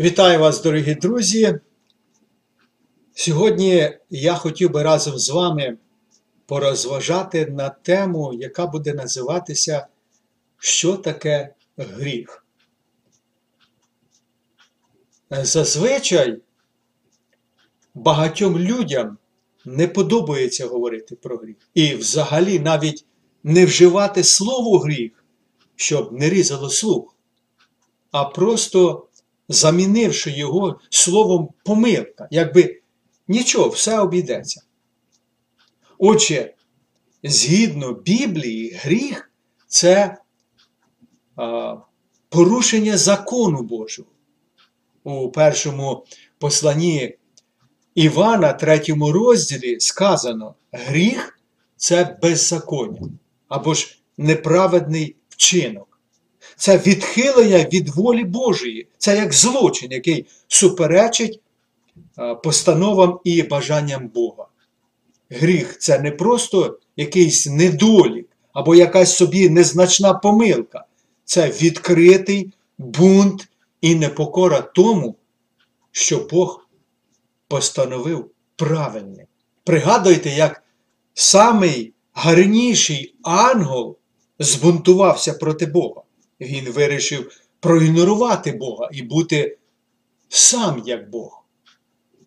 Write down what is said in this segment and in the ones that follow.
Вітаю вас, дорогі друзі. Сьогодні я хотів би разом з вами порозважати на тему, яка буде називатися Що таке гріх? Зазвичай багатьом людям не подобається говорити про гріх. І взагалі навіть не вживати слово гріх, щоб не різало слух, а просто замінивши його словом помилка, якби нічого, все обійдеться. Отже, згідно Біблії, гріх це а, порушення закону Божого. У першому посланні Івана, третьому розділі, сказано: гріх це беззаконня або ж неправедний вчинок. Це відхилення від волі Божої. Це як злочин, який суперечить постановам і бажанням Бога. Гріх це не просто якийсь недолік або якась собі незначна помилка. Це відкритий бунт і непокора тому, що Бог постановив правильне. Пригадуйте, як самий гарніший ангел збунтувався проти Бога. Він вирішив проігнорувати Бога і бути сам як Бог.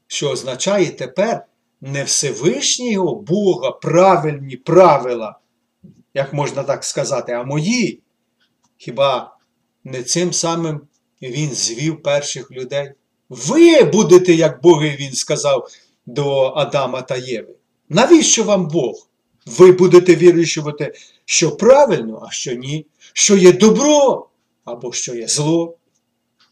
Що означає тепер не Всевишнього Бога правильні правила, як можна так сказати, а мої. Хіба не цим самим він звів перших людей? Ви будете, як Боги, він сказав до Адама та Єви. Навіщо вам Бог? Ви будете вирішувати, що правильно, а що ні, що є добро або що є зло,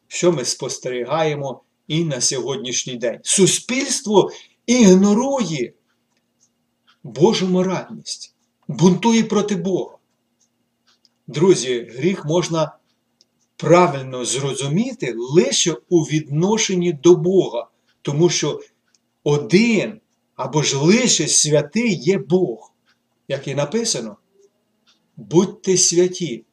що ми спостерігаємо і на сьогоднішній день. Суспільство ігнорує Божу моральність, бунтує проти Бога. Друзі, гріх можна правильно зрозуміти лише у відношенні до Бога, тому що один або ж лише святий є Бог, як і написано. Будьте святі,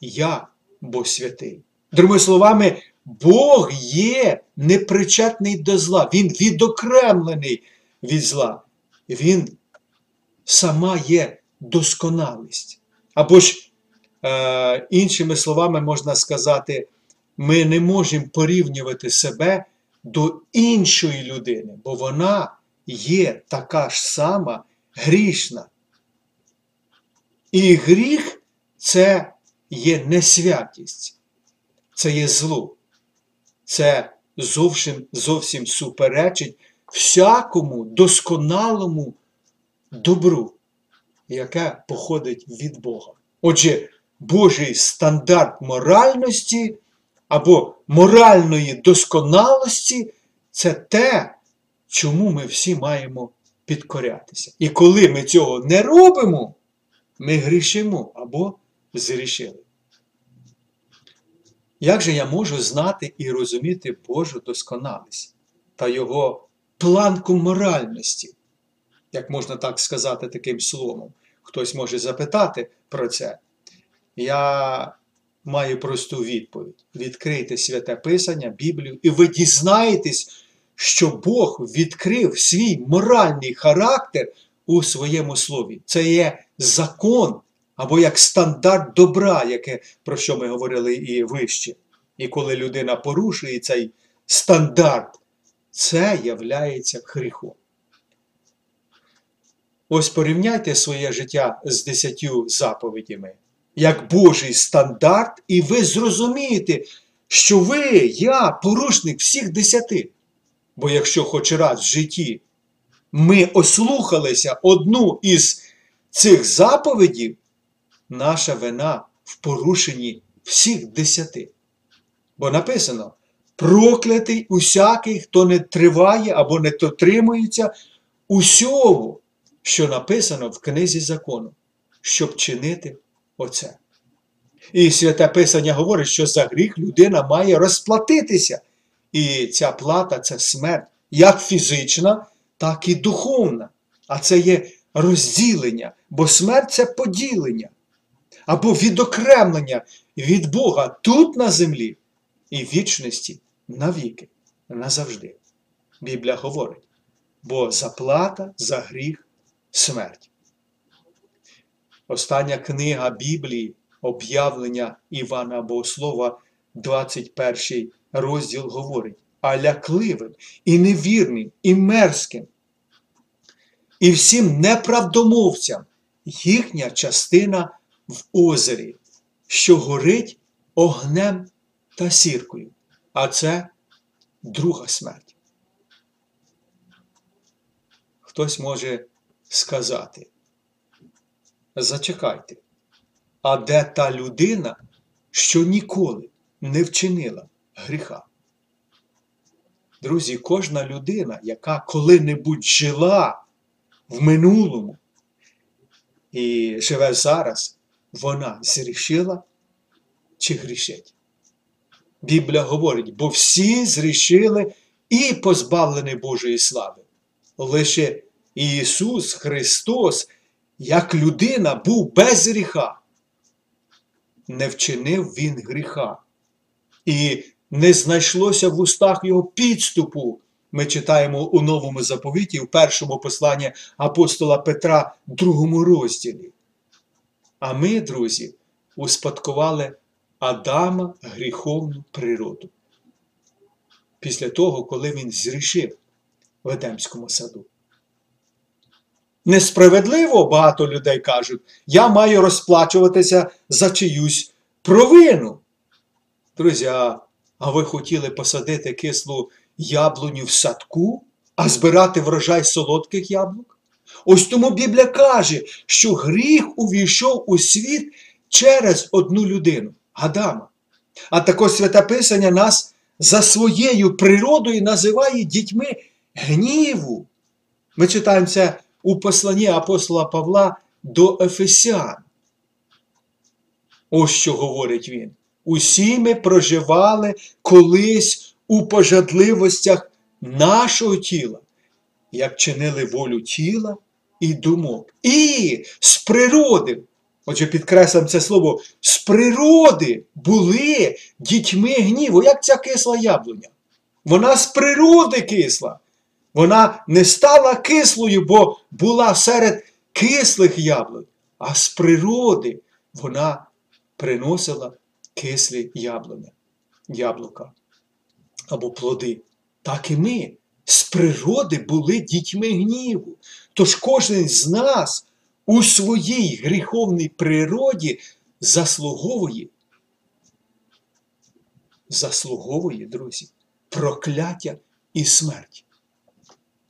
я бо святий. Другими словами, Бог є непричетний до зла, Він відокремлений від зла. Він сама є досконалість. Або ж, е, іншими словами, можна сказати, ми не можемо порівнювати себе до іншої людини, бо вона є така ж сама грішна. І гріх це є несвятість, це є зло. Це зовсім, зовсім суперечить всякому досконалому добру, яке походить від Бога. Отже, Божий стандарт моральності або моральної досконалості це те, чому ми всі маємо підкорятися. І коли ми цього не робимо, ми грішимо або зрішили. Як же я можу знати і розуміти Божу досконалість та Його планку моральності, як можна так сказати таким словом? Хтось може запитати про це. Я маю просту відповідь: відкрийте святе Писання, Біблію, і ви дізнаєтесь, що Бог відкрив свій моральний характер у своєму слові. Це є закон або як стандарт добра, яке, про що ми говорили і вище. І коли людина порушує цей стандарт, це являється гріхом. Ось порівняйте своє життя з десятью заповідями, як Божий стандарт, і ви зрозумієте, що ви, я, порушник всіх десяти. Бо якщо хоч раз в житті ми ослухалися одну із цих заповідів, наша вина в порушенні всіх десяти. Бо написано: проклятий усякий, хто не триває або не дотримується усього, що написано в книзі закону, щоб чинити оце. І святе Писання говорить, що за гріх людина має розплатитися. І ця плата це смерть, як фізична, так і духовна. А це є розділення, бо смерть це поділення або відокремлення від Бога тут на землі і вічності навіки, назавжди. Біблія говорить, бо заплата за гріх смерть. Остання книга Біблії, об'явлення Івана Богослова, 21 розділ говорить, а лякливим і невірним, і мерзким, і всім неправдомовцям їхня частина в озері, що горить огнем та сіркою. А це друга смерть. Хтось може сказати, зачекайте, а де та людина, що ніколи не вчинила гріха? Друзі, кожна людина, яка коли-небудь жила в минулому і живе зараз, вона зрішила чи грішить. Біблія говорить, бо всі зрішили і позбавлені Божої слави. Лише Ісус Христос, як людина, був без гріха. Не вчинив Він гріха. І не знайшлося в устах його підступу. Ми читаємо у новому заповіті, в першому посланні апостола Петра, другому розділі. А ми, друзі, успадкували Адама гріховну природу. Після того, коли він зрішив в Едемському саду. Несправедливо багато людей кажуть, я маю розплачуватися за чиюсь провину. Друзі, а ви хотіли посадити кислу яблуню в садку, а збирати врожай солодких яблук? Ось тому Біблія каже, що гріх увійшов у світ через одну людину Адама. А також святе Писання нас за своєю природою називає дітьми гніву. Ми читаємо це у посланні апостола Павла до Ефесян. Ось що говорить він. Усі ми проживали колись у пожадливостях нашого тіла, як чинили волю тіла і думок. І з природи, отже, підкреслюємо це слово, з природи були дітьми гніву, як ця кисла яблуня. Вона з природи кисла. Вона не стала кислою, бо була серед кислих яблунь, а з природи вона приносила кислі яблуня, яблука або плоди. Так і ми з природи були дітьми гніву. Тож кожен з нас у своїй гріховній природі заслуговує, заслуговує, друзі, прокляття і смерть.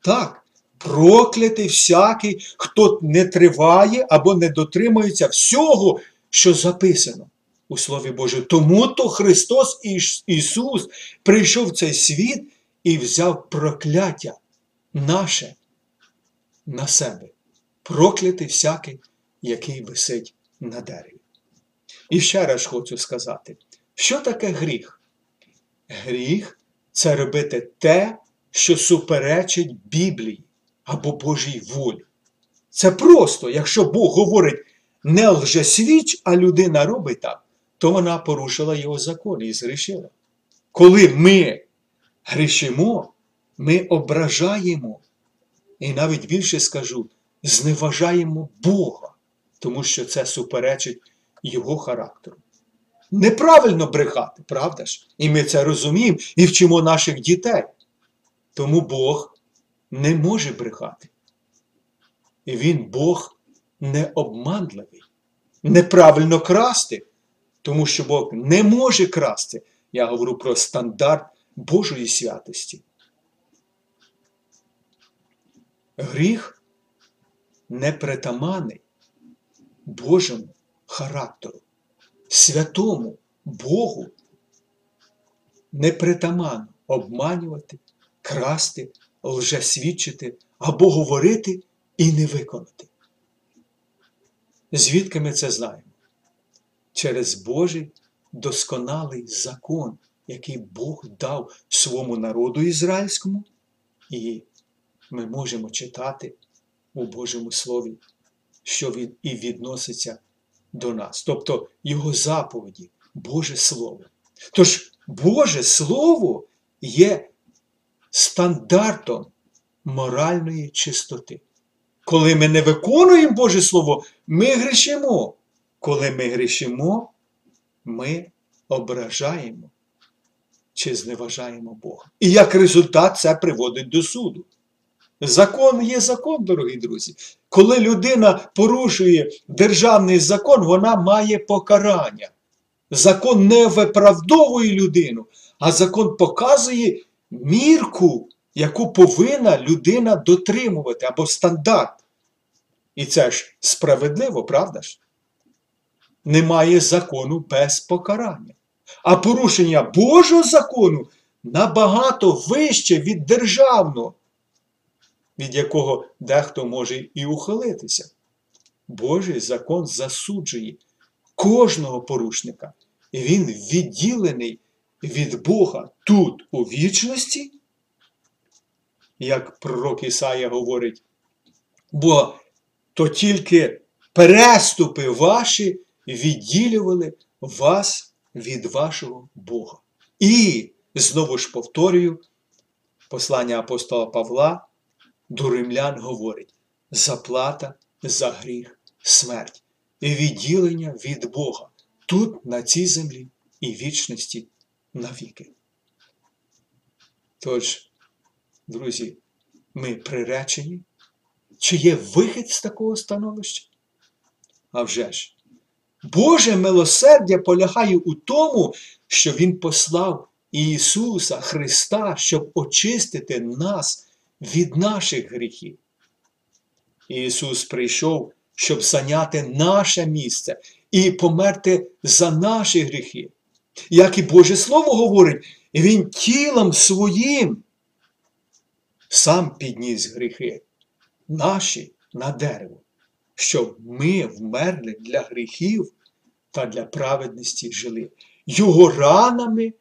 Так, проклятий всякий, хто не триває або не дотримується всього, що записано у Слові Боже. Тому то Христос Ісус прийшов в цей світ і взяв прокляття наше на себе. Проклятий всякий, який висить на дереві. І ще раз хочу сказати, що таке гріх? Гріх це робити те, що суперечить Біблії або Божій волі. Це просто, якщо Бог говорить не лжесвіч, а людина робить так, то вона порушила його закон і згрішила. Коли ми грішимо, ми ображаємо, і навіть більше скажу, зневажаємо Бога, тому що це суперечить Його характеру. Неправильно брехати, правда ж? І ми це розуміємо і вчимо наших дітей. Тому Бог не може брехати. І Він Бог не обманливий, неправильно красти, тому що Бог не може красти. Я говорю про стандарт Божої святості. Гріх непритаманний Божому характеру, святому Богу непритаманно обманювати, красти, лжесвідчити або говорити і не виконати. Звідки ми це знаємо? Через Божий досконалий закон, який Бог дав своєму народу ізраїльському, і ми можемо читати у Божому Слові, що він і відноситься до нас, тобто Його заповіді, Боже Слово. Тож Боже Слово є стандартом моральної чистоти. Коли ми не виконуємо Боже Слово, ми грішимо. Коли ми грішимо, ми ображаємо чи зневажаємо Бога. І як результат це приводить до суду. Закон є закон, дорогі друзі. Коли людина порушує державний закон, вона має покарання. Закон не виправдовує людину, а закон показує мірку, яку повинна людина дотримувати або стандарт. І це ж справедливо, правда ж? Немає закону без покарання. А порушення Божого закону набагато вище від державного, від якого дехто може і ухилитися. Божий закон засуджує кожного порушника. І він відділений від Бога тут у вічності, як пророк Ісая говорить, бо то тільки переступи ваші відділювали вас від вашого Бога. І знову ж повторюю, послання апостола Павла до римлян говорить: заплата за гріх смерть і відділення від Бога тут, на цій землі і вічності навіки. Тож, друзі, ми приречені, чи є вихід з такого становища? А вже ж, Боже милосердя полягає у тому, що Він послав Ісуса Христа, щоб очистити нас від наших гріхів. Ісус прийшов, щоб зайняти наше місце і померти за наші гріхи. Як і Боже Слово говорить, Він тілом своїм сам підніс гріхи наші на дерево, щоб ми вмерли для гріхів та для праведності жили. Його ранами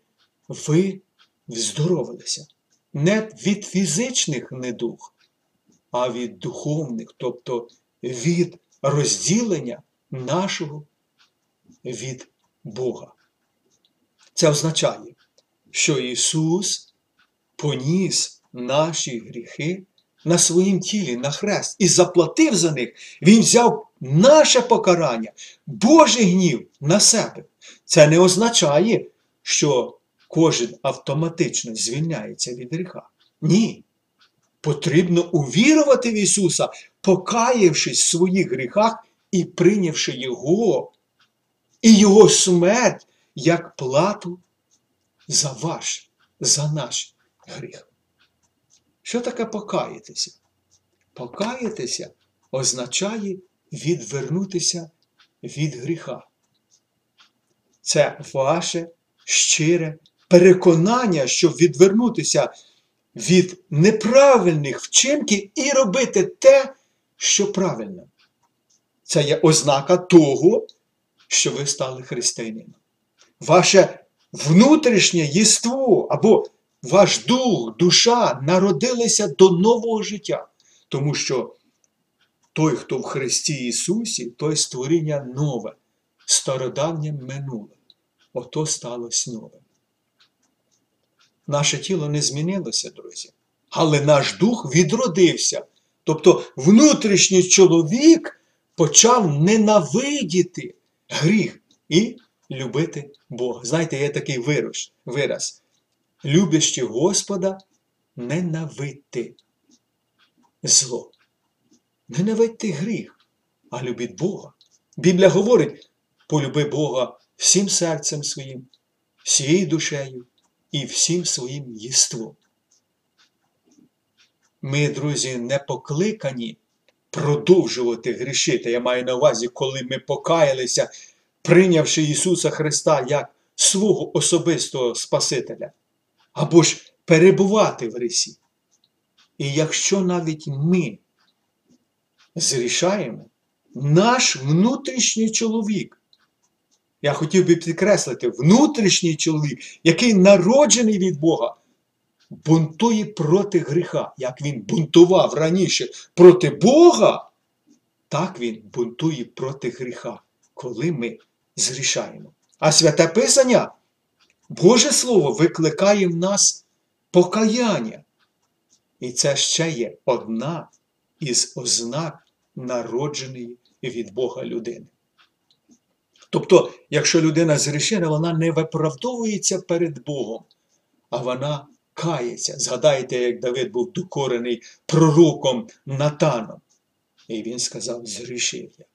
ви вздоровилися. Не від фізичних недуг, а від духовних, тобто від розділення нашого від Бога. Це означає, що Ісус поніс наші гріхи на своїм тілі, на хрест, і заплатив за них. Він взяв наше покарання, Божий гнів на себе. Це не означає, що кожен автоматично звільняється від гріха. Ні. Потрібно увірувати в Ісуса, покаявшись в своїх гріхах і прийнявши Його і Його смерть як плату за ваш, за наш гріх. Що таке покаятися? Покаятися означає відвернутися від гріха. Це ваше щире переконання, щоб відвернутися від неправильних вчинків і робити те, що правильно. Це є ознака того, що ви стали християнином. Ваше внутрішнє єство або ваш дух, душа народилися до нового життя. Тому що той, хто в Христі Ісусі, той створіння нове, стародавнє минуле. Ото сталося нове. Наше тіло не змінилося, друзі, але наш дух відродився. Тобто внутрішній чоловік почав ненавидіти гріх і любити Бога. Знаєте, є такий вираз, Любящи Господа, ненавидьте зло. Ненавидьте гріх, а любіть Бога. Біблія говорить: полюби Бога всім серцем своїм, всією душею і всім своїм єством. Ми, друзі, не покликані продовжувати грішити. Я маю на увазі, коли ми покаялися, прийнявши Ісуса Христа як свого особистого Спасителя, або ж перебувати в грісі. І якщо навіть ми зрішаємо, наш внутрішній чоловік, я хотів би підкреслити, внутрішній чоловік, який народжений від Бога, бунтує проти гріха, як він бунтував раніше проти Бога, так він бунтує проти гріха, коли ми зрішаємо. А святе Писання, Боже Слово, викликає в нас покаяння. І це ще є одна із ознак народженої від Бога людини. Тобто, якщо людина згрішена, вона не виправдовується перед Богом, а вона кається. Згадайте, як Давид був докорений пророком Натаном. І він сказав: згрішив я.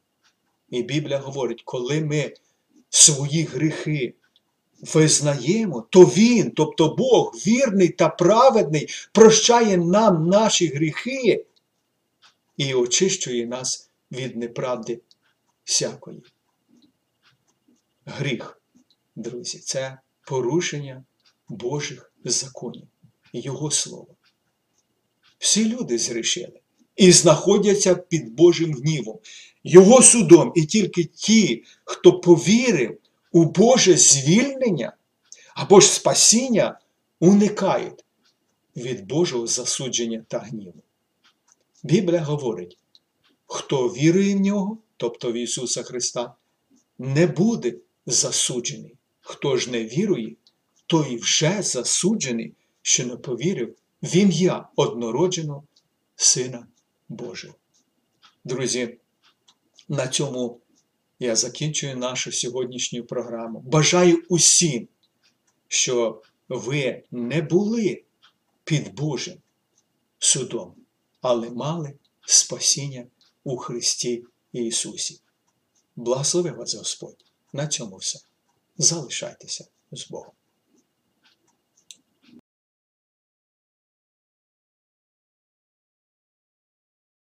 І Біблія говорить, коли ми свої гріхи визнаємо, то Він, тобто Бог, вірний та праведний, прощає нам наші гріхи і очищує нас від неправди всякої. Гріх, друзі, це порушення Божих законів, Його слова. Всі люди згрішили і знаходяться під Божим гнівом, Його судом, і тільки ті, хто повірив у Боже звільнення або ж спасіння, уникають від Божого засудження та гніву. Біблія говорить, хто вірує в нього, тобто в Ісуса Христа, не буде засуджений. Хто ж не вірує, той вже засуджений, що не повірив в ім'я однородженого Сина Божого. Друзі, на цьому я закінчую нашу сьогоднішню програму. Бажаю усім, що ви не були під Божим судом, але мали спасіння у Христі Ісусі. Благослови вас Господь. На цьому все. Залишайтеся з Богом.